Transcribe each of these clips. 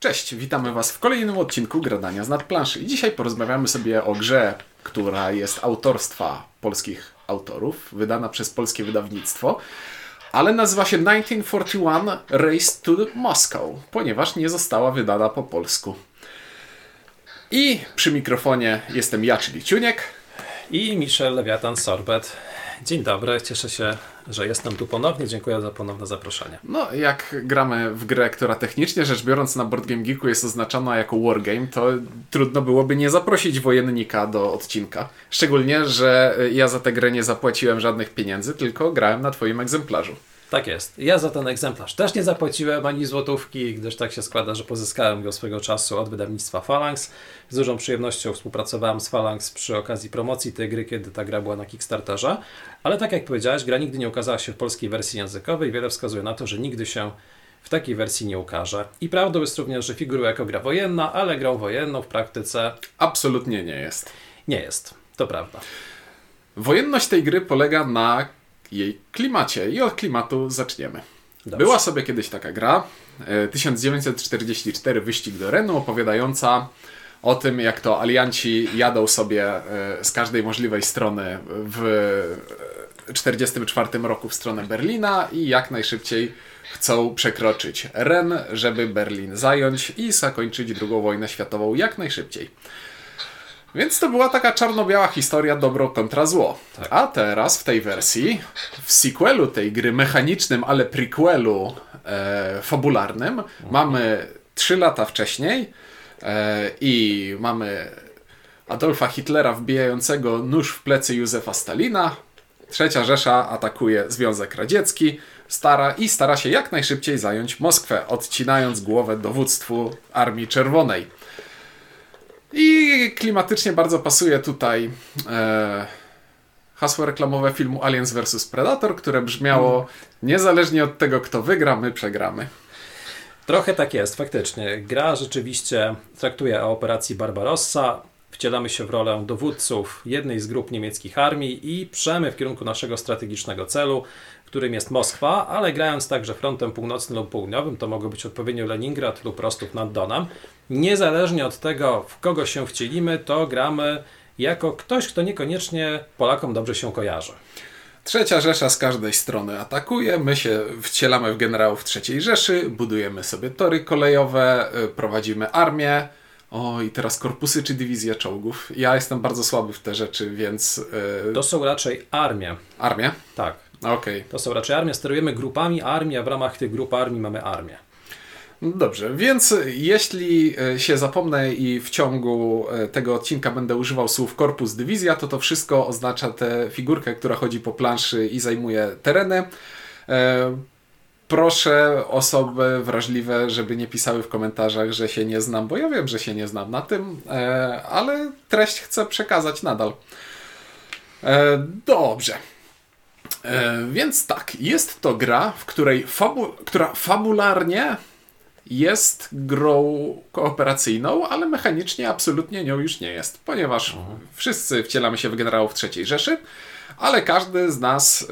Cześć, witamy Was w kolejnym odcinku Gradania z nadplanszy. Dzisiaj porozmawiamy sobie o grze, która jest autorstwa polskich autorów, wydana przez polskie wydawnictwo, ale nazywa się 1941 Race to Moscow, ponieważ nie została wydana po polsku. I przy mikrofonie jestem ja, czyli Ciuniek. I Michel Lewiatan Sorbet. Dzień dobry, cieszę się, że jestem tu ponownie. Dziękuję za ponowne zaproszenie. No, jak gramy w grę, która technicznie rzecz biorąc na Board Game Geeku jest oznaczona jako wargame, to trudno byłoby nie zaprosić wojennika do odcinka. Szczególnie, że ja za tę grę nie zapłaciłem żadnych pieniędzy, tylko grałem na twoim egzemplarzu. Tak jest. Ja za ten egzemplarz też nie zapłaciłem ani złotówki, gdyż tak się składa, że pozyskałem go swego czasu od wydawnictwa Phalanx. Z dużą przyjemnością współpracowałem z Phalanx przy okazji promocji tej gry, kiedy ta gra była na Kickstarterze. Ale tak jak powiedziałeś, gra nigdy nie ukazała się w polskiej wersji językowej. Wiele wskazuje na to, że nigdy się w takiej wersji nie ukaże. I prawdą jest również, że figuruje jako gra wojenna, ale grą wojenną w praktyce Absolutnie nie jest. nie jest. To prawda. Wojenność tej gry polega na jej klimacie i od klimatu zaczniemy. Dobrze. Była sobie kiedyś taka gra, e, 1944 Wyścig do Renu, opowiadająca o tym, jak to alianci jadą sobie e, z każdej możliwej strony w 1944 roku w stronę Berlina i jak najszybciej chcą przekroczyć Ren, żeby Berlin zająć i zakończyć II wojnę światową jak najszybciej. Więc to była taka czarno-biała historia dobro kontra zło. A teraz w tej wersji, w sequelu tej gry mechanicznym, ale prequelu e, fabularnym, mamy trzy lata wcześniej e, i mamy Adolfa Hitlera wbijającego nóż w plecy Józefa Stalina. Trzecia Rzesza atakuje Związek Radziecki stara i stara się jak najszybciej zająć Moskwę, odcinając głowę dowództwu Armii Czerwonej. I klimatycznie bardzo pasuje tutaj e, hasło reklamowe filmu Aliens vs Predator, które brzmiało niezależnie od tego, kto wygra, my przegramy. Trochę tak jest, faktycznie. Gra rzeczywiście traktuje o operacji Barbarossa. Wcielamy się w rolę dowódców jednej z grup niemieckich armii i przemy w kierunku naszego strategicznego celu, którym jest Moskwa, ale grając także frontem północnym lub południowym, to mogło być odpowiednio Leningrad lub Rostów nad Donem. Niezależnie od tego, w kogo się wcielimy, to gramy jako ktoś, kto niekoniecznie Polakom dobrze się kojarzy. Trzecia Rzesza z każdej strony atakuje, my się wcielamy w generałów trzeciej Rzeszy, budujemy sobie tory kolejowe, y, prowadzimy armię. O, i teraz korpusy czy dywizje czołgów. Ja jestem bardzo słaby w te rzeczy, więc... y, To są raczej armie. Armię? Tak. Okej. To są raczej armie. Sterujemy grupami armii, a w ramach tych grup armii mamy armię. No Dobrze, więc jeśli e, się zapomnę i w ciągu e, tego odcinka będę używał słów korpus dywizja, to to wszystko oznacza tę figurkę, która chodzi po planszy i zajmuje tereny. E, Proszę osoby wrażliwe, żeby nie pisały w komentarzach, że się nie znam, bo ja wiem, że się nie znam na tym, e, ale treść chcę przekazać nadal. E, Dobrze. E, Więc tak, jest to gra, w której fabu która fabularnie jest grą kooperacyjną, ale mechanicznie absolutnie nią już nie jest, ponieważ wszyscy wcielamy się w generałów III Rzeszy, ale każdy z nas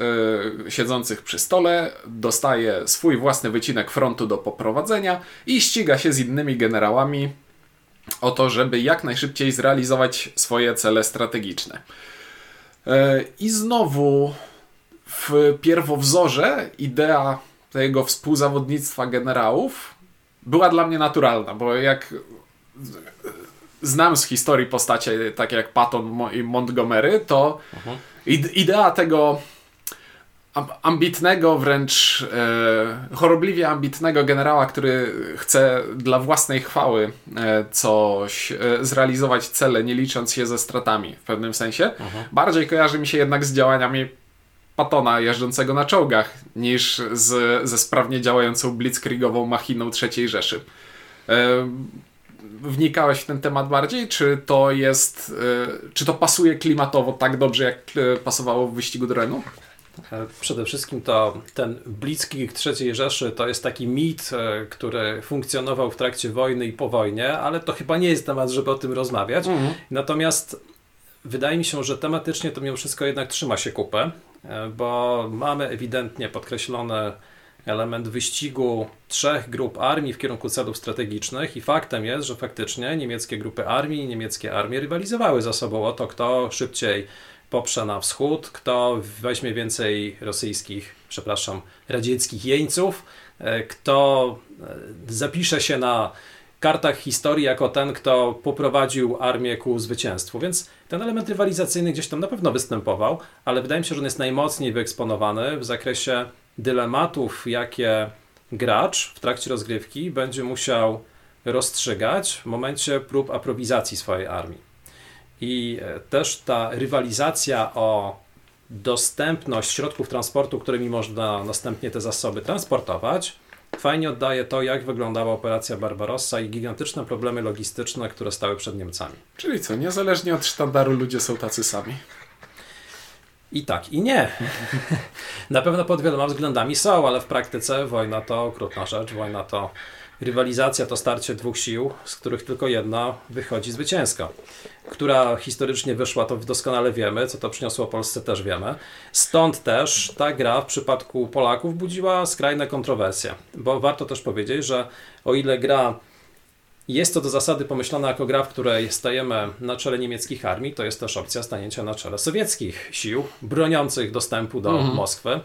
e, siedzących przy stole dostaje swój własny wycinek frontu do poprowadzenia i ściga się z innymi generałami o to, żeby jak najszybciej zrealizować swoje cele strategiczne. E, I znowu w pierwowzorze idea tego współzawodnictwa generałów była dla mnie naturalna, bo jak znam z historii postacie takie jak Patton i Montgomery, to id- idea tego am- ambitnego, wręcz e, chorobliwie ambitnego generała, który chce dla własnej chwały e, coś e, zrealizować cele, nie licząc się ze stratami w pewnym sensie, bardziej kojarzy mi się jednak z działaniami Patona jeżdżącego na czołgach niż z, ze sprawnie działającą blitzkriegową machiną III Rzeszy. E, wnikałeś w ten temat bardziej? Czy to jest, e, czy to pasuje klimatowo tak dobrze, jak e, pasowało w wyścigu do Renu? Przede wszystkim to ten Blitzkrieg III Rzeszy to jest taki mit, który funkcjonował w trakcie wojny i po wojnie, ale to chyba nie jest temat, żeby o tym rozmawiać. Natomiast wydaje mi się, że tematycznie to mimo wszystko jednak trzyma się kupę, bo mamy ewidentnie podkreślone element wyścigu trzech grup armii w kierunku celów strategicznych i faktem jest, że faktycznie niemieckie grupy armii i niemieckie armie rywalizowały ze sobą o to, kto szybciej poprze na wschód, kto weźmie więcej rosyjskich, przepraszam, radzieckich jeńców, e, kto e, zapisze się na kartach historii jako ten, kto poprowadził armię ku zwycięstwu. Więc ten element rywalizacyjny gdzieś tam na pewno występował, ale wydaje mi się, że on jest najmocniej wyeksponowany w zakresie dylematów, jakie gracz w trakcie rozgrywki będzie musiał rozstrzygać w momencie prób aprowizacji swojej armii. I e, też ta rywalizacja o dostępność środków transportu, którymi można następnie te zasoby transportować, fajnie oddaje to, jak wyglądała operacja Barbarossa i gigantyczne problemy logistyczne, które stały przed Niemcami. Czyli co, niezależnie od sztandaru ludzie są tacy sami. I tak, i nie. Na pewno pod wieloma względami są, ale w praktyce wojna to okrutna rzecz. Wojna to rywalizacja, to starcie dwóch sił, z których tylko jedna wychodzi zwycięska. Która historycznie wyszła, to doskonale wiemy, co to przyniosło Polsce też wiemy. Stąd też ta gra w przypadku Polaków budziła skrajne kontrowersje, bo warto też powiedzieć, że o ile gra jest to do zasady pomyślane jako gra, w której stajemy na czele niemieckich armii, to jest też opcja stanięcia na czele sowieckich sił broniących dostępu do mhm. Moskwy,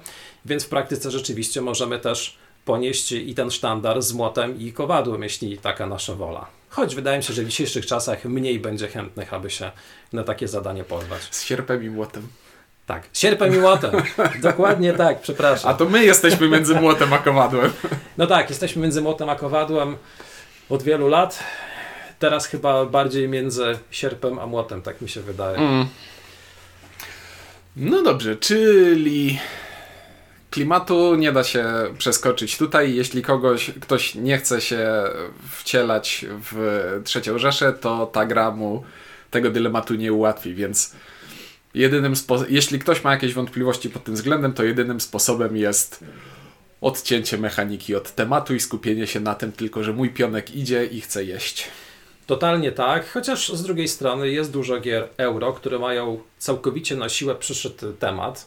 więc w praktyce rzeczywiście możemy też ponieść i ten sztandar z młotem i kowadłem, jeśli taka nasza wola. Choć wydaje mi się, że w dzisiejszych czasach mniej będzie chętnych, aby się na takie zadanie pozwać. Z sierpem i młotem. Tak, sierpem i młotem. Dokładnie tak, przepraszam. A to my jesteśmy między młotem a kowadłem. No tak, jesteśmy między młotem a kowadłem od wielu lat. Teraz chyba bardziej między sierpem a młotem, tak mi się wydaje. Mm. No dobrze, czyli klimatu nie da się przeskoczyć tutaj. Jeśli kogoś, ktoś nie chce się wcielać w trzecią Rzeszę, to ta gra mu tego dylematu nie ułatwi, więc jedynym jeśli ktoś ma jakieś wątpliwości pod tym względem, to jedynym sposobem jest odcięcie mechaniki od tematu i skupienie się na tym tylko, że mój pionek idzie i chce jeść. Totalnie tak, chociaż z drugiej strony jest dużo gier euro, które mają całkowicie na siłę przyszedł temat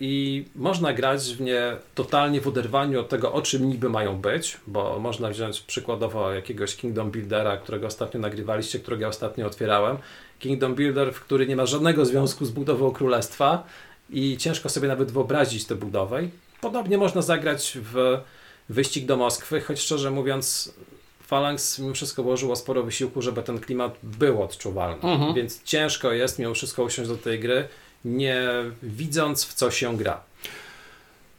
i można grać w nie totalnie w oderwaniu od tego, o czym niby mają być, bo można wziąć przykładowo jakiegoś Kingdom Buildera, którego ostatnio nagrywaliście, którego ja ostatnio otwierałem. Kingdom Builder, w który nie ma żadnego związku z budową królestwa i ciężko sobie nawet wyobrazić tę budowę. Podobnie można zagrać w wyścig do Moskwy, choć szczerze mówiąc, Phalanx mimo wszystko włożyło sporo wysiłku, żeby ten klimat był odczuwalny. Mhm. Więc ciężko jest mimo wszystko usiąść do tej gry, nie widząc w co się gra.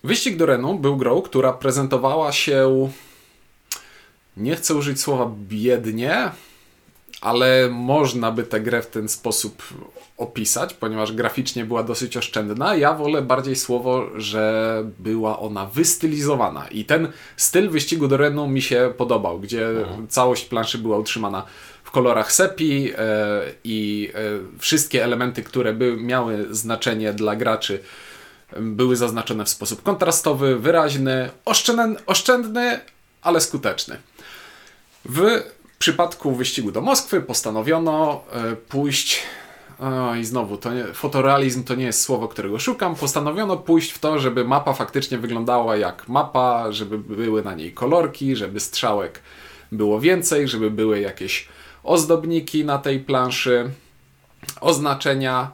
Wyścig do Renu był grą, która prezentowała się, nie chcę użyć słowa biednie, ale można by tę grę w ten sposób opisać, ponieważ graficznie była dosyć oszczędna. Ja wolę bardziej słowo, że była ona wystylizowana. I ten styl wyścigu do Renu mi się podobał, gdzie mhm. całość planszy była utrzymana w kolorach sepi e, i e, wszystkie elementy, które by miały znaczenie dla graczy, były zaznaczone w sposób kontrastowy, wyraźny, oszczędny, oszczędny ale skuteczny. W przypadku wyścigu do Moskwy postanowiono e, pójść o, I znowu, to nie, fotorealizm to nie jest słowo, którego szukam. Postanowiono pójść w to, żeby mapa faktycznie wyglądała jak mapa, żeby były na niej kolorki, żeby strzałek było więcej, żeby były jakieś ozdobniki na tej planszy, oznaczenia.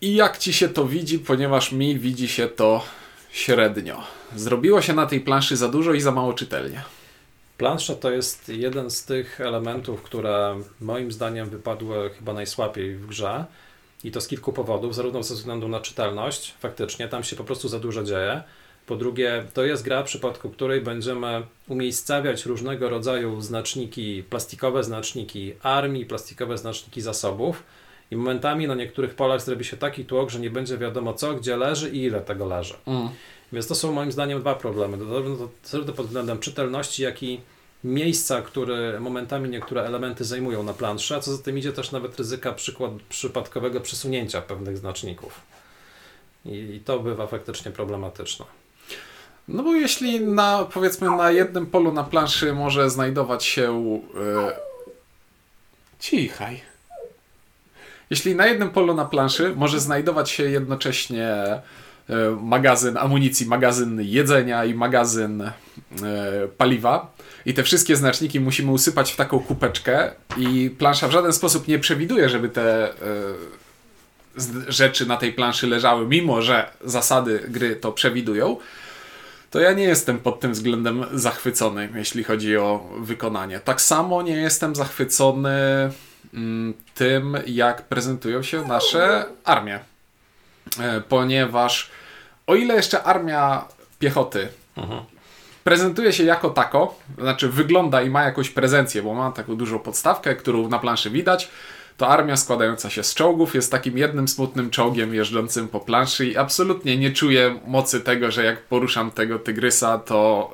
I jak ci się to widzi, ponieważ mi widzi się to średnio. Zrobiło się na tej planszy za dużo i za mało czytelnie. Plansza to jest jeden z tych elementów, które moim zdaniem wypadły chyba najsłabiej w grze. I to z kilku powodów, zarówno ze względu na czytelność, faktycznie tam się po prostu za dużo dzieje. Po drugie, to jest gra, w przypadku której będziemy umiejscawiać różnego rodzaju znaczniki, plastikowe znaczniki armii, plastikowe znaczniki zasobów. I momentami na niektórych polach zrobi się taki tłok, że nie będzie wiadomo co, gdzie leży i ile tego leży. Mm. Więc to są moim zdaniem dwa problemy. Zarówno pod względem czytelności, jak i miejsca, które momentami niektóre elementy zajmują na planszy, a co za tym idzie też nawet ryzyka przykład, przypadkowego przesunięcia pewnych znaczników. I, I to bywa faktycznie problematyczne. No bo jeśli na, powiedzmy, na jednym polu na planszy może znajdować się. Yy... Cichaj. Jeśli na jednym polu na planszy może znajdować się jednocześnie magazyn amunicji, magazyn jedzenia i magazyn e, paliwa. I te wszystkie znaczniki musimy usypać w taką kupeczkę i plansza w żaden sposób nie przewiduje, żeby te rzeczy na tej planszy leżały, mimo że zasady gry to przewidują to ja nie jestem pod tym względem zachwycony, jeśli chodzi o wykonanie. Tak samo nie jestem zachwycony mm, tym, jak prezentują się nasze armie. E, ponieważ o ile jeszcze armia piechoty mhm. prezentuje się jako tako, znaczy wygląda i ma jakąś prezencję, bo ma taką dużą podstawkę, którą na planszy widać, to armia składająca się z czołgów jest takim jednym smutnym czołgiem jeżdżącym po planszy i absolutnie nie czuję mocy tego, że jak poruszam tego tygrysa, to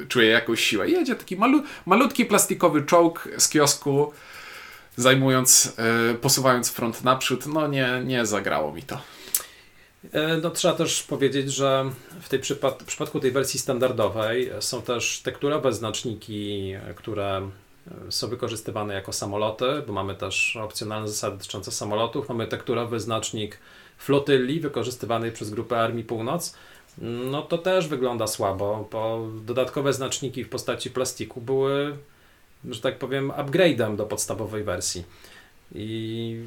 yy, czuję jakąś siłę. Jedzie taki malu malutki plastikowy czołg z kiosku, zajmując, yy, posuwając front naprzód. No nie, nie zagrało mi to. E, no, trzeba też powiedzieć, że w, tej przypad w przypadku tej wersji standardowej są też tekturowe znaczniki, które są wykorzystywane jako samoloty, bo mamy też opcjonalne zasady dotyczące samolotów. Mamy tekturowy znacznik flotyli wykorzystywany przez grupę Armii Północ. No to też wygląda słabo, bo dodatkowe znaczniki w postaci plastiku były, że tak powiem, upgrade'em do podstawowej wersji. I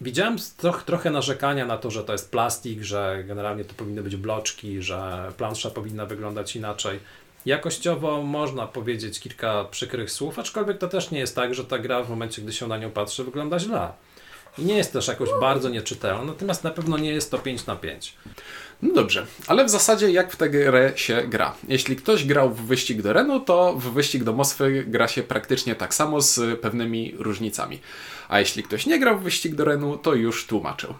widziałem troch, trochę narzekania na to, że to jest plastik, że generalnie to powinny być bloczki, że plansza powinna wyglądać inaczej. Jakościowo można powiedzieć kilka przykrych słów, aczkolwiek to też nie jest tak, że ta gra w momencie, gdy się na nią patrzy, wygląda źle. I nie jest też jakoś bardzo nieczytelna, natomiast na pewno nie jest to 5 na 5. No dobrze, ale w zasadzie jak w tę grę się gra? Jeśli ktoś grał w wyścig do Renu, to w wyścig do Moskwy gra się praktycznie tak samo z pewnymi różnicami. A jeśli ktoś nie grał w wyścig do Renu, to już tłumaczył.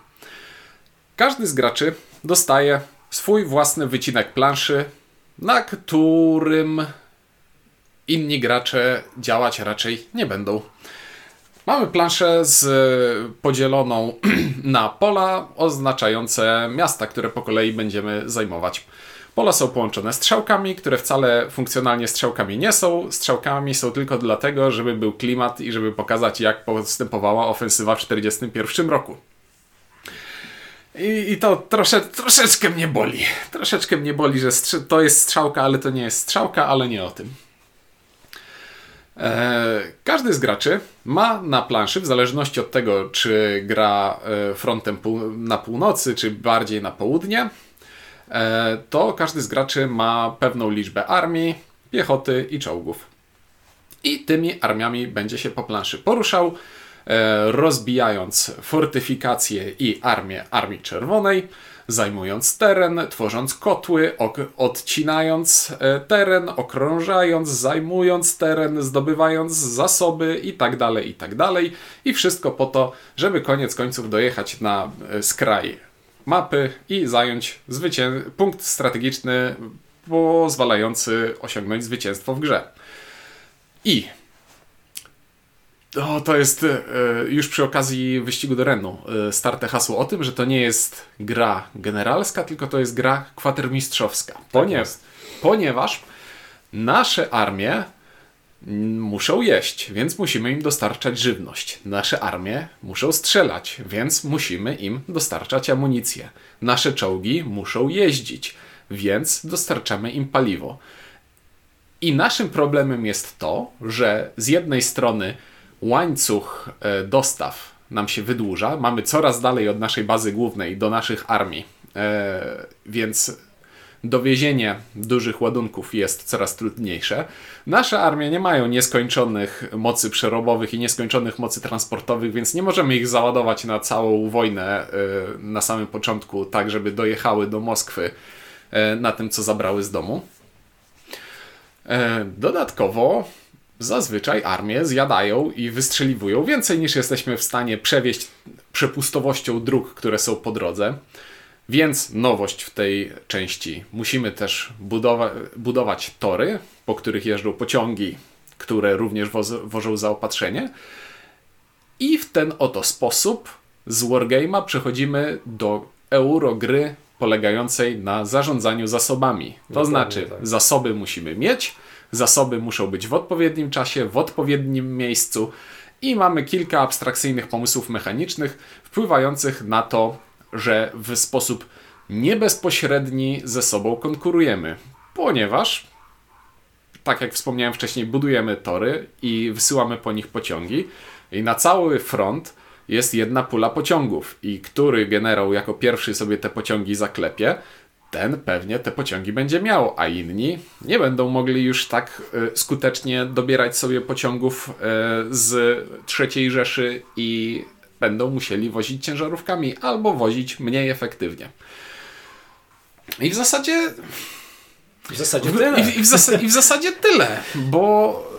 Każdy z graczy dostaje swój własny wycinek planszy, na którym inni gracze działać raczej nie będą. Mamy planszę z podzieloną na pola oznaczające miasta, które po kolei będziemy zajmować. Pola są połączone strzałkami, które wcale funkcjonalnie strzałkami nie są. Strzałkami są tylko dlatego, żeby był klimat i żeby pokazać, jak postępowała ofensywa w 1941 roku. I, I, to trosze, troszeczkę mnie boli. Troszeczkę mnie boli, że to jest strzałka, ale to nie jest strzałka, ale nie o tym. E, każdy z graczy ma na planszy, w zależności od tego, czy gra e, frontem na północy, czy bardziej na południe, e, to każdy z graczy ma pewną liczbę armii, piechoty i czołgów. I tymi armiami będzie się po planszy poruszał rozbijając fortyfikacje i armię Armii Czerwonej, zajmując teren, tworząc kotły, odcinając e, teren, okrążając, zajmując teren, zdobywając zasoby i tak dalej, i tak. I wszystko po to, żeby koniec końców dojechać na e, skraj mapy i zająć punkt strategiczny pozwalający osiągnąć zwycięstwo w grze. I o, to jest e, już przy okazji wyścigu do Renu e, starte hasło o tym, że to nie jest gra generalska, tylko to jest gra kwatermistrzowska. Tak ponieważ, ponieważ nasze armie muszą jeść, więc musimy im dostarczać żywność. Nasze armie muszą strzelać, więc musimy im dostarczać amunicję. Nasze czołgi muszą jeździć, więc dostarczamy im paliwo. I naszym problemem jest to, że z jednej strony łańcuch e, dostaw nam się wydłuża. Mamy coraz dalej od naszej bazy głównej do naszych armii, e, więc dowiezienie dużych ładunków jest coraz trudniejsze. Nasze armie nie mają nieskończonych mocy przerobowych i nieskończonych mocy transportowych, więc nie możemy ich załadować na całą wojnę e, na samym początku, tak żeby dojechały do Moskwy na tym, co zabrały z domu. Dodatkowo zazwyczaj armie zjadają i wystrzeliwują więcej niż jesteśmy w stanie przewieźć przepustowością dróg, które są po drodze. Więc nowość w tej części. Musimy też budowa budować tory, po których jeżdżą pociągi, które również wożą zaopatrzenie. I w ten oto sposób z Wargame'a przechodzimy do eurogry polegającej na zarządzaniu zasobami. To znaczy, tak. zasoby musimy mieć, zasoby muszą być w odpowiednim czasie, w odpowiednim miejscu i mamy kilka abstrakcyjnych pomysłów mechanicznych wpływających na to, że w sposób nie bezpośredni ze sobą konkurujemy, ponieważ, tak jak wspomniałem wcześniej, budujemy tory i wysyłamy po nich pociągi i na cały front jest jedna pula pociągów i który generał jako pierwszy sobie te pociągi zaklepie, ten pewnie te pociągi będzie miał, a inni nie będą mogli już tak y, skutecznie dobierać sobie pociągów y, z trzeciej Rzeszy i będą musieli wozić ciężarówkami albo wozić mniej efektywnie. I w zasadzie. W zasadzie tyle. I, i, w, zas- I w zasadzie tyle, bo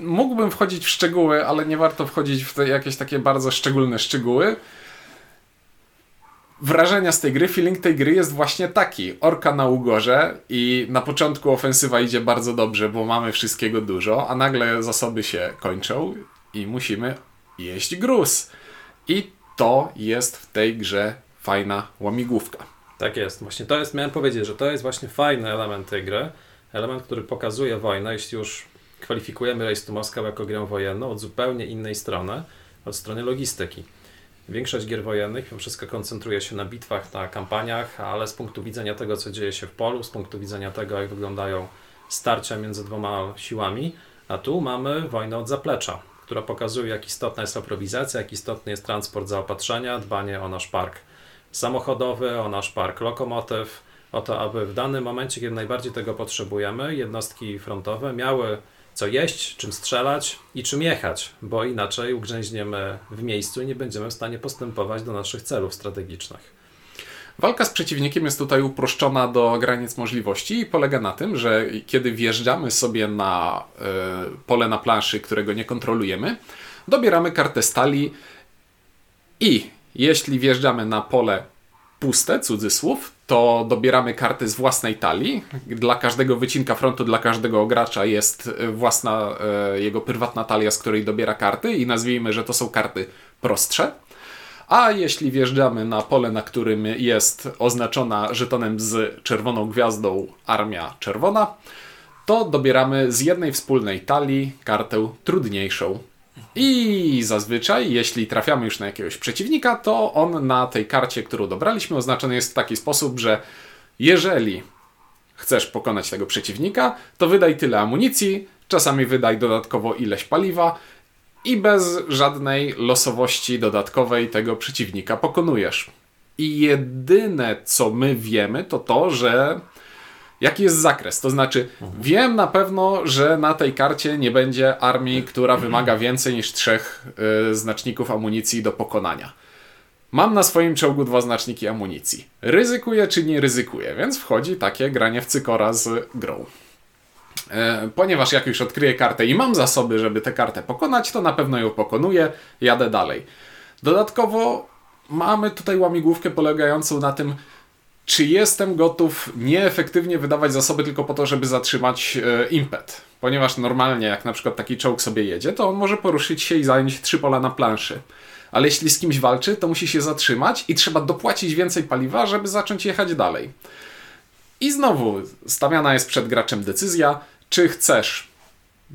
mógłbym wchodzić w szczegóły, ale nie warto wchodzić w te jakieś takie bardzo szczególne szczegóły. Wrażenia z tej gry, feeling tej gry jest właśnie taki. Orka na ugorze i na początku ofensywa idzie bardzo dobrze, bo mamy wszystkiego dużo, a nagle zasoby się kończą i musimy jeść gruz. I to jest w tej grze fajna łamigłówka. Tak jest. Właśnie to jest, miałem powiedzieć, że to jest właśnie fajny element tej gry. Element, który pokazuje wojnę, jeśli już kwalifikujemy to Moscow jako grę wojenną od zupełnie innej strony, od strony logistyki. Większość gier wojennych mimo wszystko koncentruje się na bitwach, na kampaniach, ale z punktu widzenia tego, co dzieje się w polu, z punktu widzenia tego, jak wyglądają starcia między dwoma siłami, a tu mamy wojnę od zaplecza, która pokazuje, jak istotna jest aprowizacja, jak istotny jest transport zaopatrzenia, dbanie o nasz park samochodowy, o nasz park lokomotyw, o to, aby w danym momencie, kiedy najbardziej tego potrzebujemy, jednostki frontowe miały co jeść, czym strzelać i czym jechać, bo inaczej ugrzęźniemy w miejscu i nie będziemy w stanie postępować do naszych celów strategicznych. Walka z przeciwnikiem jest tutaj uproszczona do granic możliwości i polega na tym, że kiedy wjeżdżamy sobie na y, pole na planszy, którego nie kontrolujemy, dobieramy kartę stali i jeśli wjeżdżamy na pole puste, cudzysłów, to dobieramy karty z własnej talii. Dla każdego wycinka frontu, dla każdego gracza jest e, własna e, jego prywatna talia, z której dobiera karty i nazwijmy, że to są karty prostsze. A jeśli wjeżdżamy na pole, na którym jest oznaczona żetonem z czerwoną gwiazdą Armia Czerwona, to dobieramy z jednej wspólnej talii kartę trudniejszą. I zazwyczaj, jeśli trafiamy już na jakiegoś przeciwnika, to on na tej karcie, którą dobraliśmy, oznaczony jest w taki sposób, że jeżeli chcesz pokonać tego przeciwnika, to wydaj tyle amunicji, czasami wydaj dodatkowo ileś paliwa i bez żadnej losowości dodatkowej tego przeciwnika pokonujesz. I jedyne co my wiemy, to to, że jaki jest zakres. To znaczy, wiem na pewno, że na tej karcie nie będzie armii, która wymaga więcej niż trzech y, znaczników amunicji do pokonania. Mam na swoim czołgu dwa znaczniki amunicji. Ryzykuję czy nie ryzykuję, więc wchodzi takie granie w cykora z grą. E, ponieważ jak już odkryję kartę i mam zasoby, żeby tę kartę pokonać, to na pewno ją pokonuję, jadę dalej. Dodatkowo mamy tutaj łamigłówkę polegającą na tym, czy jestem gotów nieefektywnie wydawać zasoby tylko po to, żeby zatrzymać e, impet. Ponieważ normalnie, jak na przykład taki czołg sobie jedzie, to on może poruszyć się i zająć trzy pola na planszy. Ale jeśli z kimś walczy, to musi się zatrzymać i trzeba dopłacić więcej paliwa, żeby zacząć jechać dalej. I znowu stawiana jest przed graczem decyzja, czy chcesz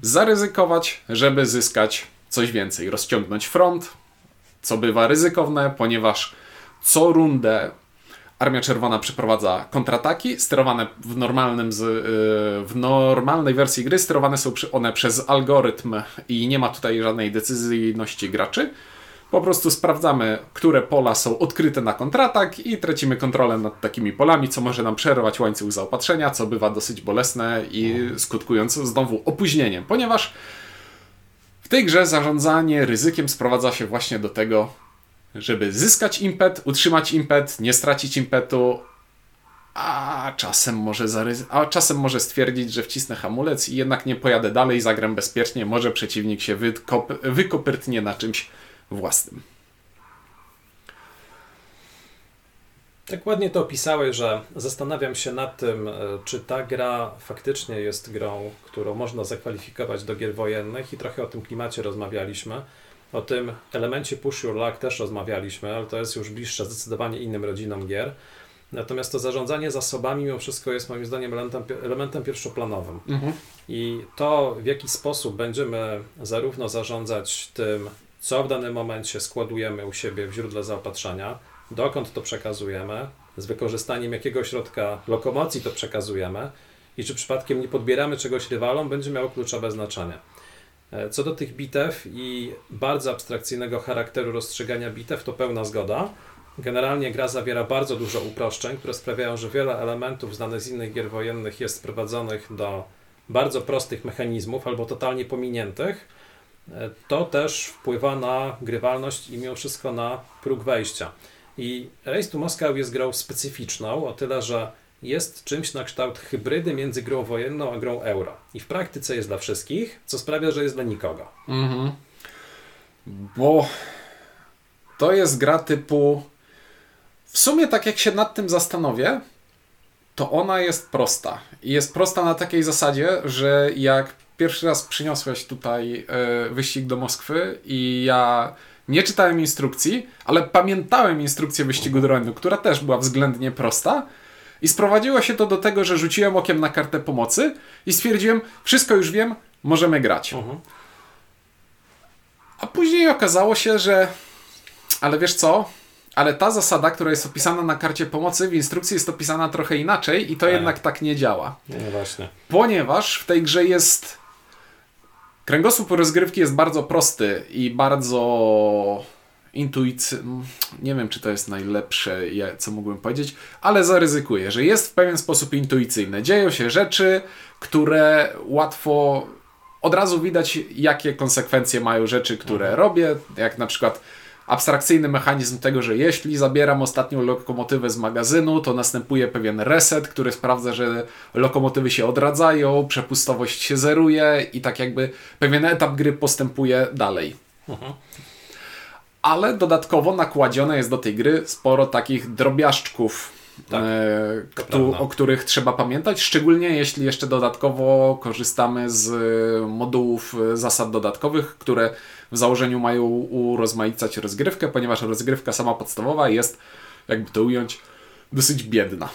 zaryzykować, żeby zyskać coś więcej, rozciągnąć front, co bywa ryzykowne, ponieważ co rundę Armia Czerwona przeprowadza kontrataki, sterowane w, normalnym z, y, w normalnej wersji gry, sterowane są one przez algorytm i nie ma tutaj żadnej decyzyjności graczy. Po prostu sprawdzamy, które pola są odkryte na kontratak i tracimy kontrolę nad takimi polami, co może nam przerwać łańcuch zaopatrzenia, co bywa dosyć bolesne i skutkując znowu opóźnieniem, ponieważ w tej grze zarządzanie ryzykiem sprowadza się właśnie do tego, żeby zyskać impet, utrzymać impet, nie stracić impetu, a czasem może, zaryzy- a czasem może stwierdzić, że wcisnę hamulec i jednak nie pojadę dalej, zagram bezpiecznie, może przeciwnik się wykop- wykopyrtnie na czymś własnym. Tak ładnie to opisałeś, że zastanawiam się nad tym, e, czy ta gra faktycznie jest grą, którą można zakwalifikować do gier wojennych i trochę o tym klimacie rozmawialiśmy. O tym elemencie push your luck też rozmawialiśmy, ale to jest już bliższe zdecydowanie innym rodzinom gier. Natomiast to zarządzanie zasobami mimo wszystko jest moim zdaniem elementem, elementem pierwszoplanowym. Mhm. I to, w jaki sposób będziemy zarówno zarządzać tym, co w danym momencie składujemy u siebie w źródle zaopatrzenia, dokąd to przekazujemy, z wykorzystaniem jakiego środka lokomocji to przekazujemy i czy przypadkiem nie podbieramy czegoś rywalom, będzie miało kluczowe znaczenie. E, co do tych bitew i bardzo abstrakcyjnego charakteru rozstrzygania bitew, to pełna zgoda. Generalnie gra zawiera bardzo dużo uproszczeń, które sprawiają, że wiele elementów znanych z innych gier wojennych jest sprowadzonych do bardzo prostych mechanizmów albo totalnie pominiętych. E, to też wpływa na grywalność i mimo wszystko na próg wejścia. I Race to Moscow jest grą specyficzną, o tyle, że jest czymś na kształt hybrydy między grą wojenną a grą euro. I w praktyce jest dla wszystkich, co sprawia, że jest dla nikogo. Mhm. Bo to jest gra typu. W sumie, tak jak się nad tym zastanowię, to ona jest prosta. I jest prosta na takiej zasadzie, że jak pierwszy raz przyniosłeś tutaj y, wyścig do Moskwy i ja nie czytałem instrukcji, ale pamiętałem instrukcję wyścigu do Renu, która też była względnie prosta. I sprowadziło się to do tego, że rzuciłem okiem na kartę pomocy i stwierdziłem, wszystko już wiem, możemy grać. Uh -huh. A później okazało się, że ale wiesz co? Ale ta zasada, która jest opisana na karcie pomocy, w instrukcji jest opisana trochę inaczej i to tak. jednak tak nie działa. No właśnie. Ponieważ w tej grze jest Kręgosłup rozgrywki jest bardzo prosty i bardzo intuicyjny. Nie wiem, czy to jest najlepsze, co mógłbym powiedzieć, ale zaryzykuję, że jest w pewien sposób intuicyjny. Dzieją się rzeczy, które łatwo od razu widać, jakie konsekwencje mają rzeczy, które mhm. robię, jak na przykład abstrakcyjny mechanizm tego, że jeśli zabieram ostatnią lokomotywę z magazynu, to następuje pewien reset, który sprawdza, że lokomotywy się odradzają, przepustowość się zeruje i tak jakby pewien etap gry postępuje dalej. Mhm. Ale dodatkowo nakładzione jest do tej gry sporo takich drobiażdżków, tak, e, o których trzeba pamiętać, szczególnie jeśli jeszcze dodatkowo korzystamy z modułów zasad dodatkowych, które w założeniu mają urozmaicać rozgrywkę, ponieważ rozgrywka sama podstawowa jest, jakby to ująć, dosyć biedna.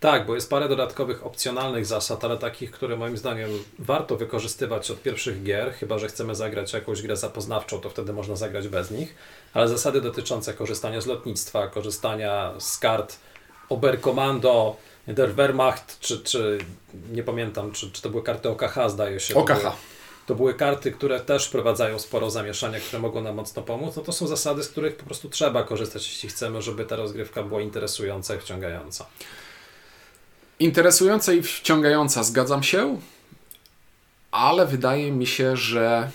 Tak, bo jest parę dodatkowych opcjonalnych zasad, ale takich, które moim zdaniem warto wykorzystywać od pierwszych gier, chyba że chcemy zagrać jakąś grę zapoznawczą, to wtedy można zagrać bez nich. Ale zasady dotyczące korzystania z lotnictwa, korzystania z kart Oberkommando, Der Wehrmacht, czy, czy nie pamiętam, czy, czy to były karty OKH, zdaje się. OKH. Były, to były karty, które też wprowadzają sporo zamieszania, które mogą nam mocno pomóc. No to są zasady, z których po prostu trzeba korzystać, jeśli chcemy, żeby ta rozgrywka była interesująca i wciągająca. Interesująca i wciągająca, zgadzam się, ale wydaje mi się, że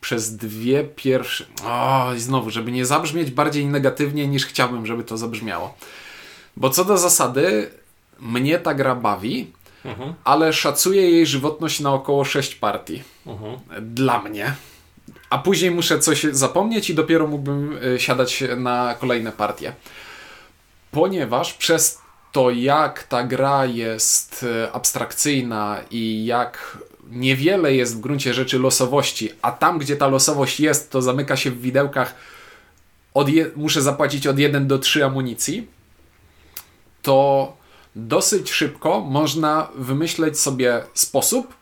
przez dwie pierwsze. O, i znowu, żeby nie zabrzmieć bardziej negatywnie niż chciałbym, żeby to zabrzmiało. Bo co do zasady, mnie ta gra bawi, mhm. ale szacuję jej żywotność na około 6 partii. Mhm. Dla mnie. A później muszę coś zapomnieć i dopiero mógłbym e, siadać na kolejne partie. Ponieważ przez to, jak ta gra jest e, abstrakcyjna i jak niewiele jest w gruncie rzeczy losowości, a tam, gdzie ta losowość jest, to zamyka się w widełkach, muszę zapłacić od 1 do 3 amunicji, to dosyć szybko można wymyśleć sobie sposób,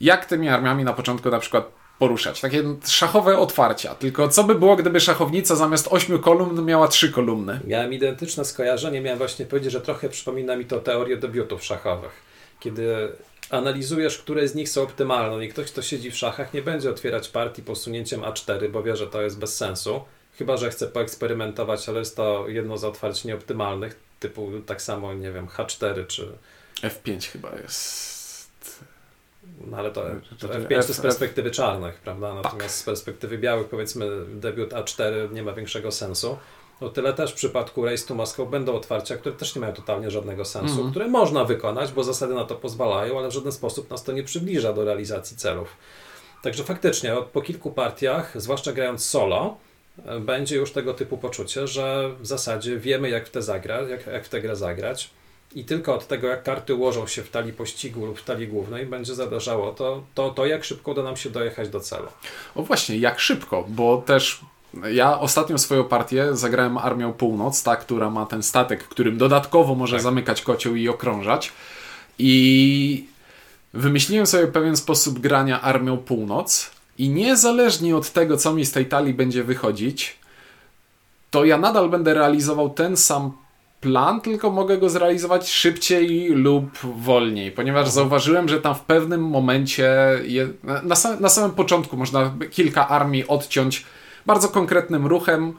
jak tymi armiami na początku na przykład poruszać. Takie szachowe otwarcia. Tylko co by było, gdyby szachownica zamiast ośmiu kolumn miała trzy kolumny? Miałem identyczne skojarzenie. Miałem właśnie powiedzieć, że trochę przypomina mi to teorię debiutów szachowych. Kiedy analizujesz, które z nich są optymalne. I ktoś, kto siedzi w szachach, nie będzie otwierać partii posunięciem A4, bo wie, że to jest bez sensu. Chyba, że chce poeksperymentować, ale jest to jedno z otwarć nieoptymalnych typu tak samo, nie wiem, H4 czy... F5 chyba jest... No ale to, to F5 F, to z perspektywy czarnych, prawda? Natomiast tak. z perspektywy białych, powiedzmy, debiut A4 nie ma większego sensu. O tyle też w przypadku Race to Moscow będą otwarcia, które też nie mają totalnie żadnego sensu, mm. które można wykonać, bo zasady na to pozwalają, ale w żaden sposób nas to nie przybliża do realizacji celów. Także faktycznie po kilku partiach, zwłaszcza grając solo, będzie już tego typu poczucie, że w zasadzie wiemy, jak w tę zagrać, jak, jak w tę grę zagrać. I tylko od tego, jak karty ułożą się w talii pościgu lub w talii głównej, będzie zależało to, to, to, jak szybko uda nam się dojechać do celu. O właśnie, jak szybko, bo też ja ostatnią swoją partię zagrałem Armią Północ, ta, która ma ten statek, którym dodatkowo może tak. zamykać kocioł i okrążać. I wymyśliłem sobie pewien sposób grania Armią Północ, i niezależnie od tego, co mi z tej talii będzie wychodzić, to ja nadal będę realizował ten sam plan, tylko mogę go zrealizować szybciej lub wolniej, ponieważ mhm. zauważyłem, że tam w pewnym momencie, je, na, sam, na samym początku można kilka armii odciąć bardzo konkretnym ruchem.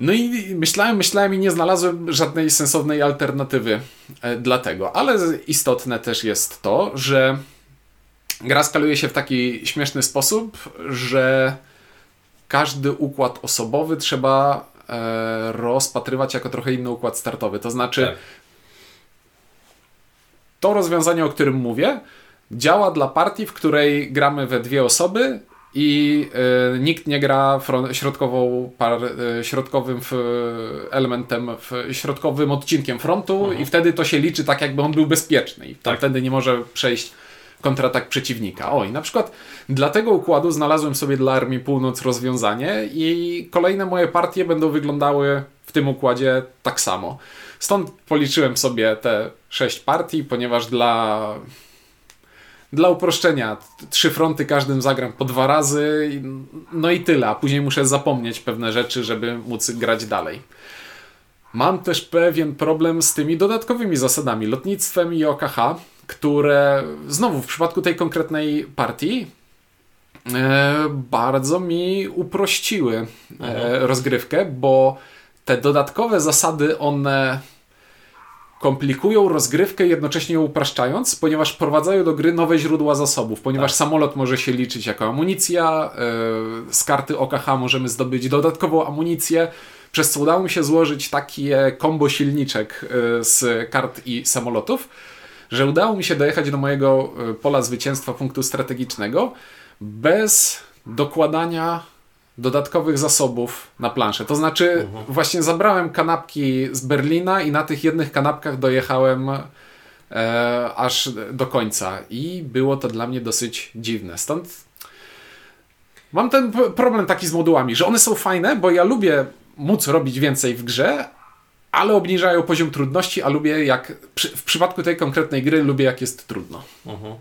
No i myślałem, myślałem i nie znalazłem żadnej sensownej alternatywy e, dla tego. Ale istotne też jest to, że gra skaluje się w taki śmieszny sposób, że każdy układ osobowy trzeba rozpatrywać jako trochę inny układ startowy. To znaczy, tak. to rozwiązanie, o którym mówię, działa dla partii, w której gramy we dwie osoby i y, nikt nie gra środkową par, y, środkowym elementem, środkowym odcinkiem frontu mhm. i wtedy to się liczy tak, jakby on był bezpieczny i tak. wtedy nie może przejść kontratak przeciwnika. O, i na przykład dla tego układu znalazłem sobie dla Armii Północ rozwiązanie i kolejne moje partie będą wyglądały w tym układzie tak samo. Stąd policzyłem sobie te sześć partii, ponieważ dla dla uproszczenia, trzy fronty każdym zagram po dwa razy, no i tyle, a później muszę zapomnieć pewne rzeczy, żeby móc grać dalej. Mam też pewien problem z tymi dodatkowymi zasadami, lotnictwem i OKH, które znowu w przypadku tej konkretnej partii e, bardzo mi uprościły e, mhm. rozgrywkę, bo te dodatkowe zasady, one komplikują rozgrywkę, jednocześnie ją upraszczając, ponieważ wprowadzają do gry nowe źródła zasobów, ponieważ tak. samolot może się liczyć jako amunicja, yy, z karty OKH możemy zdobyć dodatkową amunicję, przez co udało mi się złożyć takie kombo silniczek yy, z kart i samolotów, że udało mi się dojechać do mojego yy, pola zwycięstwa punktu strategicznego bez dokładania dodatkowych zasobów na planszę. To znaczy, mhm. właśnie zabrałem kanapki z Berlina i na tych jednych kanapkach dojechałem e, aż do końca. I było to dla mnie dosyć dziwne. Stąd mam ten problem taki z modułami, że one są fajne, bo ja lubię móc robić więcej w grze, ale obniżają poziom trudności, a lubię jak w przypadku tej konkretnej gry lubię jak jest trudno. Mhm.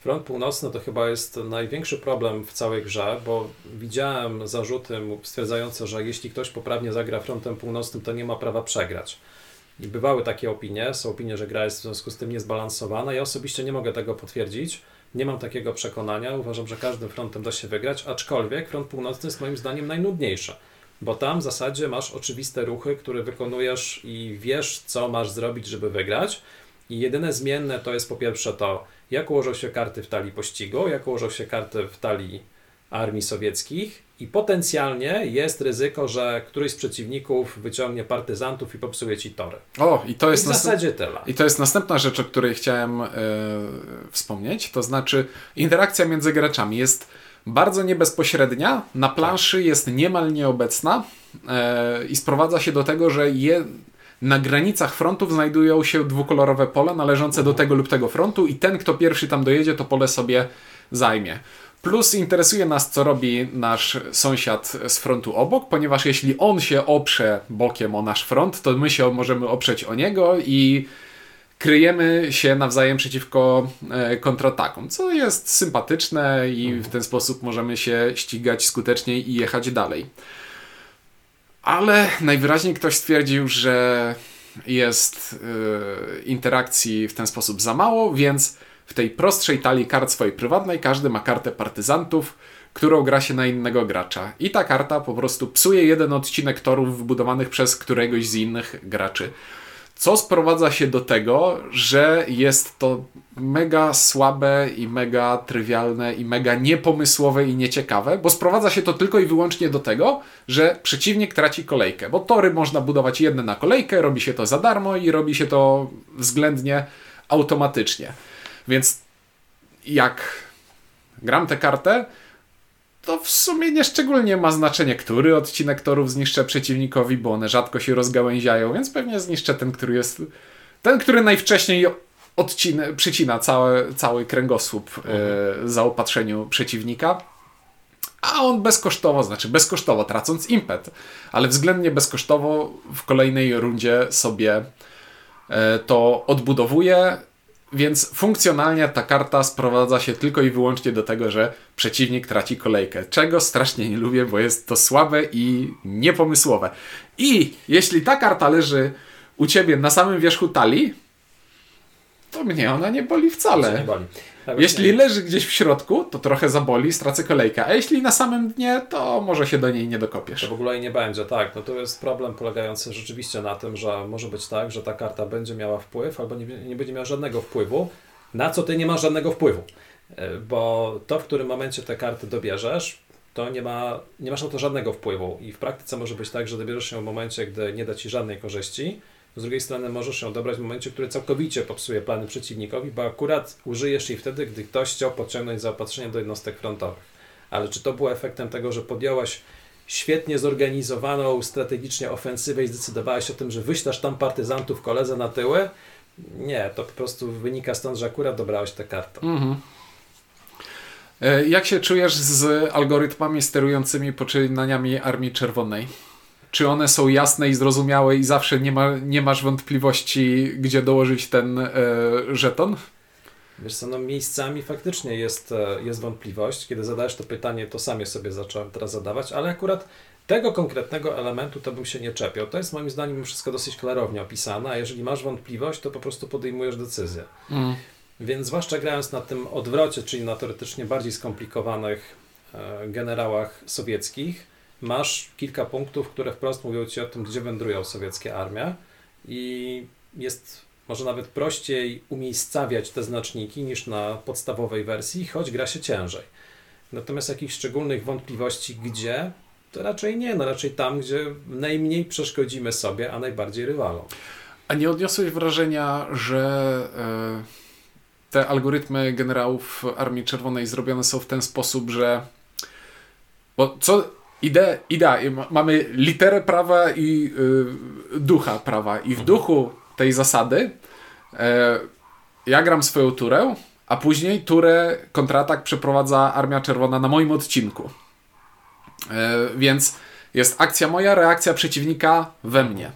Front północny to chyba jest największy problem w całej grze, bo widziałem zarzuty stwierdzające, że jeśli ktoś poprawnie zagra frontem północnym, to nie ma prawa przegrać. I bywały takie opinie, są opinie, że gra jest w związku z tym niezbalansowana. Ja osobiście nie mogę tego potwierdzić. Nie mam takiego przekonania. Uważam, że każdym frontem da się wygrać, aczkolwiek front północny jest moim zdaniem najnudniejszy, bo tam w zasadzie masz oczywiste ruchy, które wykonujesz i wiesz, co masz zrobić, żeby wygrać. I jedyne zmienne to jest po pierwsze to, jak ułożą się karty w talii pościgu, jak ułożą się karty w talii armii sowieckich i potencjalnie jest ryzyko, że któryś z przeciwników wyciągnie partyzantów i popsuje ci tory. O, i to jest I w zasadzie tyle. I to jest następna rzecz, o której chciałem yy, wspomnieć, to znaczy interakcja między graczami jest bardzo niebezpośrednia, na planszy jest niemal nieobecna yy, i sprowadza się do tego, że je, na granicach frontów znajdują się dwukolorowe pola należące do tego lub tego frontu i ten, kto pierwszy tam dojedzie, to pole sobie zajmie. Plus interesuje nas, co robi nasz sąsiad z frontu obok, ponieważ jeśli on się oprze bokiem o nasz front, to my się możemy oprzeć o niego i kryjemy się nawzajem przeciwko e, kontratakom, co jest sympatyczne i w ten sposób możemy się ścigać skuteczniej i jechać dalej. Ale najwyraźniej ktoś stwierdził, że jest yy, interakcji w ten sposób za mało, więc w tej prostszej talii kart swojej prywatnej każdy ma kartę partyzantów, którą gra się na innego gracza. I ta karta po prostu psuje jeden odcinek torów wybudowanych przez któregoś z innych graczy. Co sprowadza się do tego, że jest to mega słabe i mega trywialne i mega niepomysłowe i nieciekawe, bo sprowadza się to tylko i wyłącznie do tego, że przeciwnik traci kolejkę, bo tory można budować jedne na kolejkę, robi się to za darmo i robi się to względnie automatycznie. Więc jak gram tę kartę, to w sumie nie szczególnie ma znaczenie, który odcinek torów zniszczę przeciwnikowi, bo one rzadko się rozgałęziają, więc pewnie zniszczę ten, który jest. Ten, który najwcześniej odcina, przycina cały, cały kręgosłup mhm. e, zaopatrzeniu przeciwnika. A on bezkosztowo, znaczy bezkosztowo, tracąc impet, ale względnie bezkosztowo w kolejnej rundzie sobie e, to odbudowuje więc funkcjonalnie ta karta sprowadza się tylko i wyłącznie do tego, że przeciwnik traci kolejkę. Czego strasznie nie lubię, bo jest to słabe i niepomysłowe. I jeśli ta karta leży u ciebie na samym wierzchu talii, to mnie ona nie boli wcale. Nie boli. Tak, jeśli leży gdzieś w środku, to trochę zaboli, stracę kolejkę, a jeśli na samym dnie, to może się do niej nie dokopiesz. To w ogóle nie będzie, tak. No to jest problem polegający rzeczywiście na tym, że może być tak, że ta karta będzie miała wpływ albo nie, nie będzie miała żadnego wpływu, na co ty nie masz żadnego wpływu. E, bo to, w którym momencie te karty dobierzesz, to nie, ma, nie masz na to żadnego wpływu. I w praktyce może być tak, że dobierzesz ją w momencie, gdy nie da ci żadnej korzyści, z drugiej strony możesz ją dobrać w momencie, który całkowicie popsuje plany przeciwnikowi, bo akurat użyjesz jej wtedy, gdy ktoś chciał podciągnąć zaopatrzenie do jednostek frontowych. Ale czy to było efektem tego, że podjąłeś świetnie zorganizowaną strategicznie ofensywę i zdecydowałeś o tym, że wyślasz tam partyzantów koledze na tyły? Nie, to po prostu wynika stąd, że akurat dobrałeś tę kartę. Mhm. E, jak się czujesz z algorytmami sterującymi poczynaniami Armii Czerwonej? Czy one są jasne i zrozumiałe i zawsze nie, ma, nie masz wątpliwości, gdzie dołożyć ten e, żeton? Wiesz co, no miejscami faktycznie jest, e, jest wątpliwość. Kiedy zadajesz to pytanie, to sam je sobie zacząłem teraz zadawać, ale akurat tego konkretnego elementu to bym się nie czepiał. To jest moim zdaniem wszystko dosyć klarownie opisane, a jeżeli masz wątpliwość, to po prostu podejmujesz decyzję. Mm. Więc zwłaszcza grając na tym odwrocie, czyli na teoretycznie bardziej skomplikowanych e, generałach sowieckich, masz kilka punktów, które wprost mówią ci o tym, gdzie wędrują sowieckie armie i jest może nawet prościej umiejscawiać te znaczniki niż na podstawowej wersji, choć gra się ciężej. Natomiast jakichś szczególnych wątpliwości gdzie, to raczej nie, no raczej tam, gdzie najmniej przeszkodzimy sobie, a najbardziej rywalom. A nie odniosłeś wrażenia, że e, te algorytmy generałów Armii Czerwonej zrobione są w ten sposób, że bo co Ide, idea, mamy literę prawa i y, ducha prawa. I w mhm. duchu tej zasady y, ja gram swoją turę, a później turę kontratak przeprowadza Armia Czerwona na moim odcinku. Y, więc jest akcja moja, reakcja przeciwnika we mnie.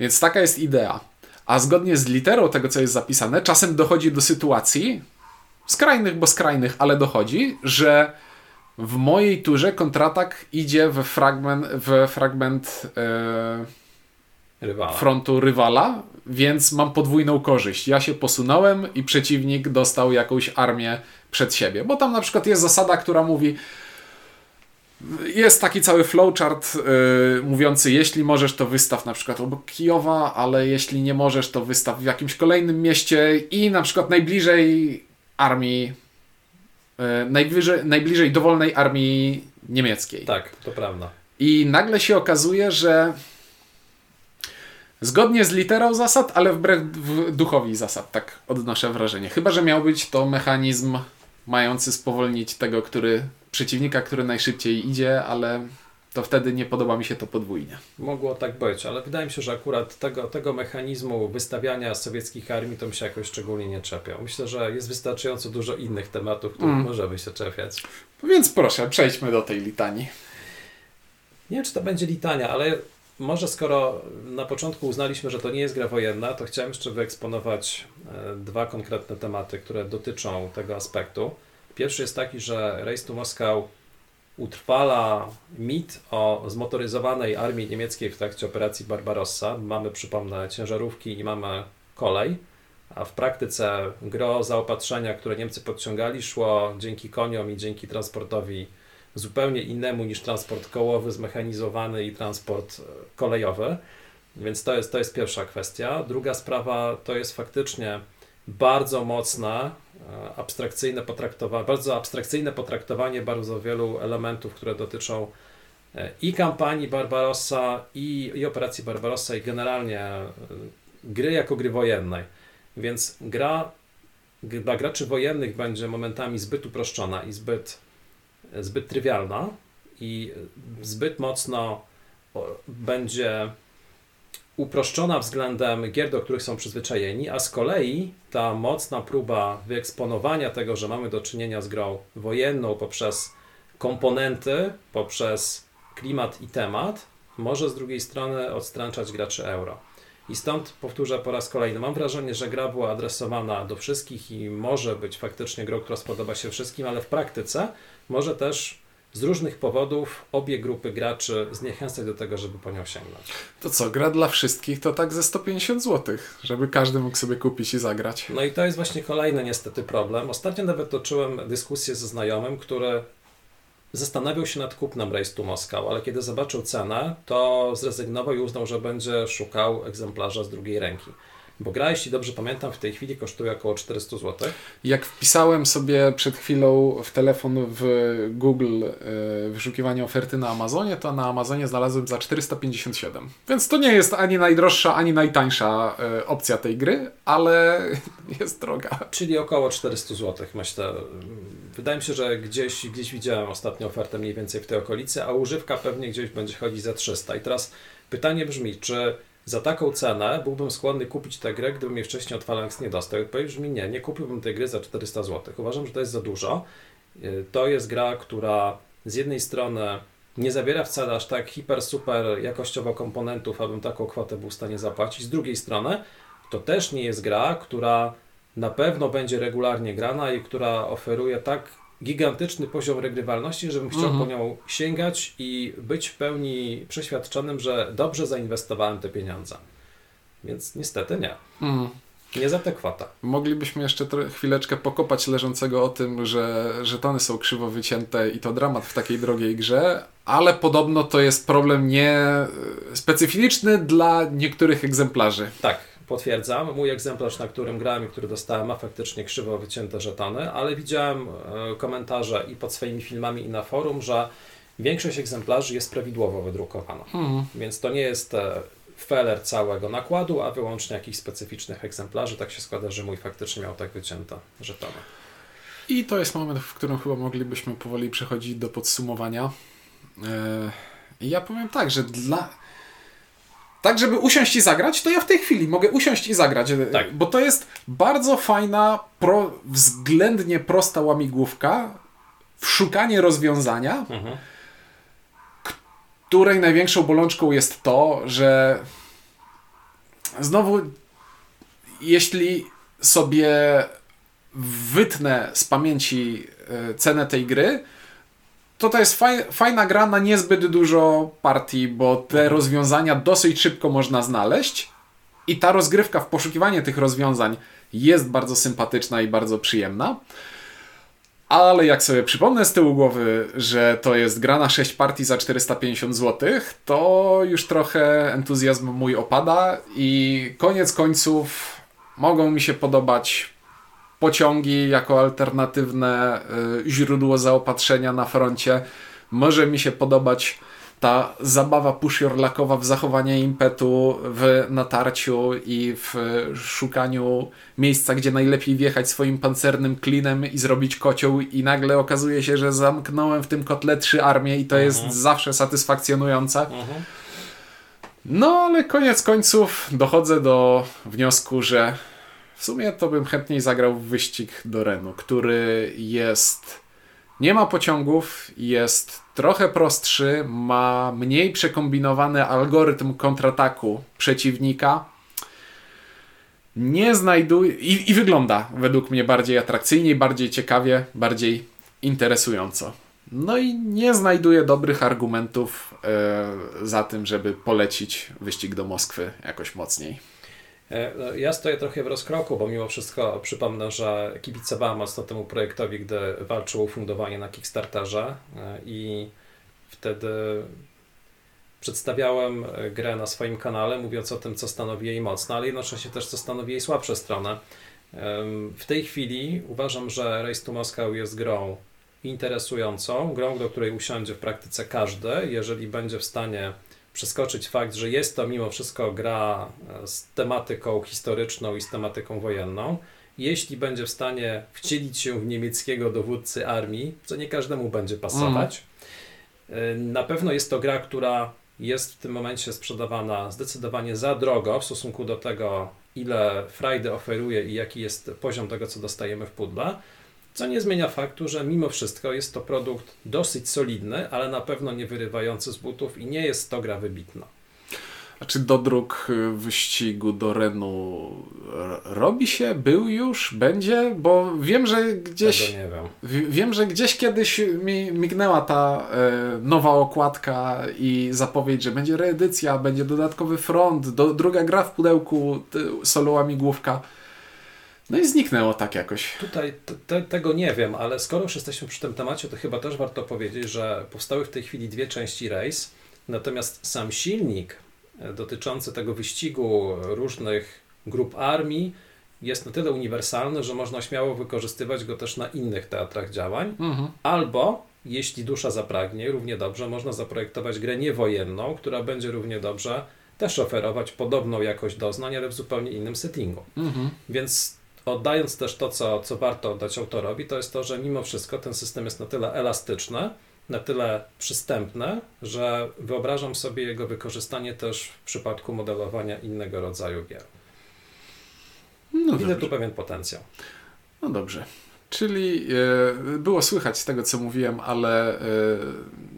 Więc taka jest idea. A zgodnie z literą tego, co jest zapisane, czasem dochodzi do sytuacji, skrajnych, bo skrajnych, ale dochodzi, że w mojej turze kontratak idzie w fragment, w fragment e, rywala. frontu rywala, więc mam podwójną korzyść. Ja się posunąłem i przeciwnik dostał jakąś armię przed siebie. Bo tam na przykład jest zasada, która mówi jest taki cały flowchart yy, mówiący, jeśli możesz, to wystaw na przykład obok Kijowa, ale jeśli nie możesz, to wystaw w jakimś kolejnym mieście i na przykład najbliżej armii najbliżej, najbliżej dowolnej armii niemieckiej. Tak, to prawda. I nagle się okazuje, że zgodnie z literą zasad, ale wbrew duchowi zasad, tak odnoszę wrażenie. Chyba, że miał być to mechanizm mający spowolnić tego, który przeciwnika, który najszybciej idzie, ale to wtedy nie podoba mi się to podwójnie. Mogło tak być, ale wydaje mi się, że akurat tego, tego mechanizmu wystawiania sowieckich armii to mi się jakoś szczególnie nie czepiał. Myślę, że jest wystarczająco dużo innych tematów, których mm. możemy się czepiać. Więc proszę, przejdźmy do tej litanii. Nie wiem, czy to będzie litania, ale może skoro na początku uznaliśmy, że to nie jest gra wojenna, to chciałem jeszcze wyeksponować e, dwa konkretne tematy, które dotyczą tego aspektu. Pierwszy jest taki, że Race to Moscow utrwala mit o zmotoryzowanej armii niemieckiej w trakcie operacji Barbarossa. Mamy, przypomnę, ciężarówki i mamy kolej, a w praktyce gro zaopatrzenia, które Niemcy podciągali, szło dzięki koniom i dzięki transportowi zupełnie innemu niż transport kołowy, zmechanizowany i transport e, kolejowy. Więc to jest, to jest pierwsza kwestia. Druga sprawa to jest faktycznie bardzo mocna E, abstrakcyjne potraktowanie, bardzo abstrakcyjne potraktowanie bardzo wielu elementów, które dotyczą e, i kampanii Barbarossa, i, i operacji Barbarossa, i generalnie e, gry jako gry wojennej. Więc gra dla graczy wojennych będzie momentami zbyt uproszczona i zbyt, zbyt trywialna i zbyt mocno będzie uproszczona względem gier, do których są przyzwyczajeni, a z kolei ta mocna próba wyeksponowania tego, że mamy do czynienia z grą wojenną poprzez komponenty, poprzez klimat i temat, może z drugiej strony odstręczać graczy euro. I stąd powtórzę po raz kolejny. Mam wrażenie, że gra była adresowana do wszystkich i może być faktycznie grą, która spodoba się wszystkim, ale w praktyce może też z różnych powodów obie grupy graczy zniechęcać do tego, żeby po nią sięgnąć. To co, gra dla wszystkich to tak ze 150 zł, żeby każdy mógł sobie kupić i zagrać. No i to jest właśnie kolejny niestety problem. Ostatnio nawet toczyłem dyskusję ze znajomym, który zastanawiał się nad kupnem Race to Moskau, ale kiedy zobaczył cenę, to zrezygnował i uznał, że będzie szukał egzemplarza z drugiej ręki. Bo gra, jeśli dobrze pamiętam, w tej chwili kosztuje około 400 zł. Jak wpisałem sobie przed chwilą w telefon w Google y, wyszukiwanie oferty na Amazonie, to na Amazonie znalazłem za 457. Więc to nie jest ani najdroższa, ani najtańsza y, opcja tej gry, ale jest droga. Czyli około 400 zł, myślę. Wydaje mi się, że gdzieś, gdzieś widziałem ostatnią ofertę mniej więcej w tej okolicy, a używka pewnie gdzieś będzie chodzić za 300. I teraz pytanie brzmi, czy za taką cenę byłbym skłonny kupić tę grę, gdybym jej wcześniej od Phalanx nie dostał. Odpowiedź brzmi nie, nie kupiłbym tej gry za 400 zł. Uważam, że to jest za dużo. Y, to jest gra, która z jednej strony nie zawiera wcale aż tak hiper, super jakościowo komponentów, abym taką kwotę był w stanie zapłacić. Z drugiej strony, to też nie jest gra, która na pewno będzie regularnie grana i która oferuje tak gigantyczny poziom regrywalności, żebym chciał mhm. po nią sięgać i być w pełni przeświadczonym, że dobrze zainwestowałem te pieniądze. Więc niestety nie. Mhm. Nie za tę kwotę. Moglibyśmy jeszcze chwileczkę pokopać leżącego o tym, że żetony są krzywo wycięte i to dramat w takiej drogiej grze, ale podobno to jest problem nie e, specyficzny dla niektórych egzemplarzy. Tak, Potwierdzam, mój egzemplarz, na którym grałem i który dostałem, ma faktycznie krzywo wycięte żetony, ale widziałem e, komentarze i pod swoimi filmami, i na forum, że większość egzemplarzy jest prawidłowo wydrukowana. Hmm. Więc to nie jest e, feller całego nakładu, a wyłącznie jakichś specyficznych egzemplarzy. Tak się składa, że mój faktycznie miał tak wycięte żetony. I to jest moment, w którym chyba moglibyśmy powoli przechodzić do podsumowania. E, ja powiem tak, że dla tak, żeby usiąść i zagrać, to ja w tej chwili mogę usiąść i zagrać. Tak. Bo to jest bardzo fajna, pro, względnie prosta łamigłówka w szukanie rozwiązania, mhm. której największą bolączką jest to, że znowu, jeśli sobie wytnę z pamięci e, cenę tej gry, to to jest faj, fajna gra na niezbyt dużo partii, bo te mhm. rozwiązania dosyć szybko można znaleźć i ta rozgrywka w poszukiwanie tych rozwiązań jest bardzo sympatyczna i bardzo przyjemna. Ale jak sobie przypomnę z tyłu głowy, że to jest gra na 6 partii za 450 zł, to już trochę entuzjazm mój opada i koniec końców mogą mi się podobać pociągi jako alternatywne y, źródło zaopatrzenia na froncie. Może mi się podobać ta zabawa pushyorlakowa w zachowanie impetu, w natarciu i w szukaniu miejsca, gdzie najlepiej wjechać swoim pancernym klinem i zrobić kocioł i nagle okazuje się, że zamknąłem w tym kotle trzy armie i to mhm. jest zawsze satysfakcjonujące. Mhm. No ale koniec końców dochodzę do wniosku, że w sumie to bym chętniej zagrał w wyścig do Renu, który jest. Nie ma pociągów, jest trochę prostszy, ma mniej przekombinowany algorytm kontrataku przeciwnika. Nie znajduje. I, I, wygląda według mnie bardziej atrakcyjnie, bardziej ciekawie, bardziej interesująco. No i nie znajduję dobrych argumentów yy, za tym, żeby polecić wyścig do Moskwy jakoś mocniej. E, no, ja stoję trochę w rozkroku, bo mimo wszystko przypomnę, że kibicowałem mocno temu projektowi, gdy walczył o ufundowanie na Kickstarterze e, i wtedy przedstawiałem grę na swoim kanale, mówiąc o tym, co stanowi jej mocne, ale jednocześnie też, co stanowi jej słabsze strony. W tej chwili uważam, że Race to Moscow jest grą interesującą, grą, do której usiądzie w praktyce każdy, jeżeli będzie w stanie przeskoczyć fakt, że jest to mimo wszystko gra e, z tematyką historyczną i z tematyką wojenną. Jeśli będzie w stanie wcielić się w niemieckiego dowódcy armii, co nie każdemu będzie pasować, mm. na pewno jest to gra, która jest w tym momencie sprzedawana zdecydowanie za drogo w stosunku do tego, ile frajdy oferuje i jaki jest poziom tego, co dostajemy w pudle. Co nie zmienia faktu, że mimo wszystko jest to produkt dosyć solidny, ale na pewno nie wyrywający z butów i nie jest to gra wybitna. A czy dodruk y, wyścigu do Renu robi się? Był już? Będzie? Bo wiem, że gdzieś. Tego nie wiem. Wiem, że gdzieś kiedyś mi mignęła ta e, nowa okładka i zapowiedź, że będzie reedycja, będzie dodatkowy front, do, druga gra w pudełku, soloła migłówka. No i zniknęło tak jakoś. Tutaj te, tego nie wiem, ale skoro już jesteśmy przy tym temacie, to chyba też warto powiedzieć, że powstały w tej chwili dwie części race, natomiast sam silnik e, dotyczący tego wyścigu różnych grup armii jest na tyle uniwersalny, że można śmiało wykorzystywać go też na innych teatrach działań, mhm. albo jeśli dusza zapragnie, równie dobrze można zaprojektować grę niewojenną, która będzie równie dobrze też oferować podobną jakość doznań, ale w zupełnie innym settingu. Mhm. Więc oddając też to, co, co warto oddać autorowi, to jest to, że mimo wszystko ten system jest na tyle elastyczny, na tyle przystępny, że wyobrażam sobie jego wykorzystanie też w przypadku modelowania innego rodzaju gier. No Widzę tu pewien potencjał. No dobrze. Czyli e, było słychać z tego, co mówiłem, ale e,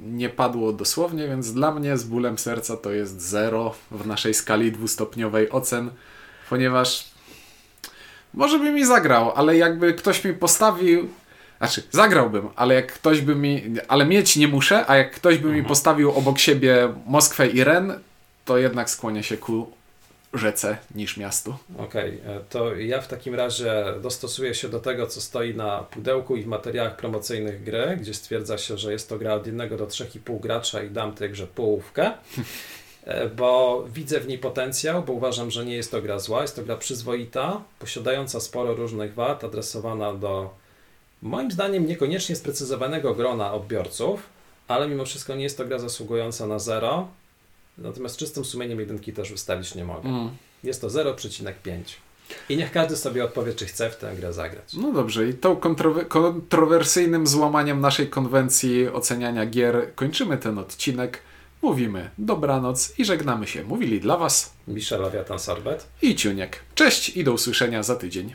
nie padło dosłownie, więc dla mnie z bólem serca to jest zero w naszej skali dwustopniowej ocen, ponieważ może by mi zagrał, ale jakby ktoś mi postawił. Znaczy, zagrałbym, ale jak ktoś by mi. Ale mieć nie muszę, a jak ktoś by mi mhm. postawił obok siebie Moskwę i Ren, to jednak skłonię się ku rzece niż miastu. Okej, okay, e, to ja w takim razie dostosuję się do tego, co stoi na pudełku i w materiałach promocyjnych gry, gdzie stwierdza się, że jest to gra od 1 do 3,5 gracza i dam tej grze połówkę. E, bo widzę w niej potencjał, bo uważam, że nie jest to gra zła, jest to gra przyzwoita, posiadająca sporo różnych wad, adresowana do moim zdaniem niekoniecznie sprecyzowanego grona odbiorców, ale mimo wszystko nie jest to gra zasługująca na zero, natomiast czystym sumieniem jedynki też wystawić nie mogę. Mm. Jest to 0,5. I niech każdy sobie odpowie, czy chce w tę grę zagrać. No dobrze, i tą kontrower kontrowersyjnym złamaniem naszej konwencji oceniania gier kończymy ten odcinek mówimy dobranoc i żegnamy się. Mówili dla Was Michela Wiatan Sorbet i Ciuniek. Cześć i do usłyszenia za tydzień.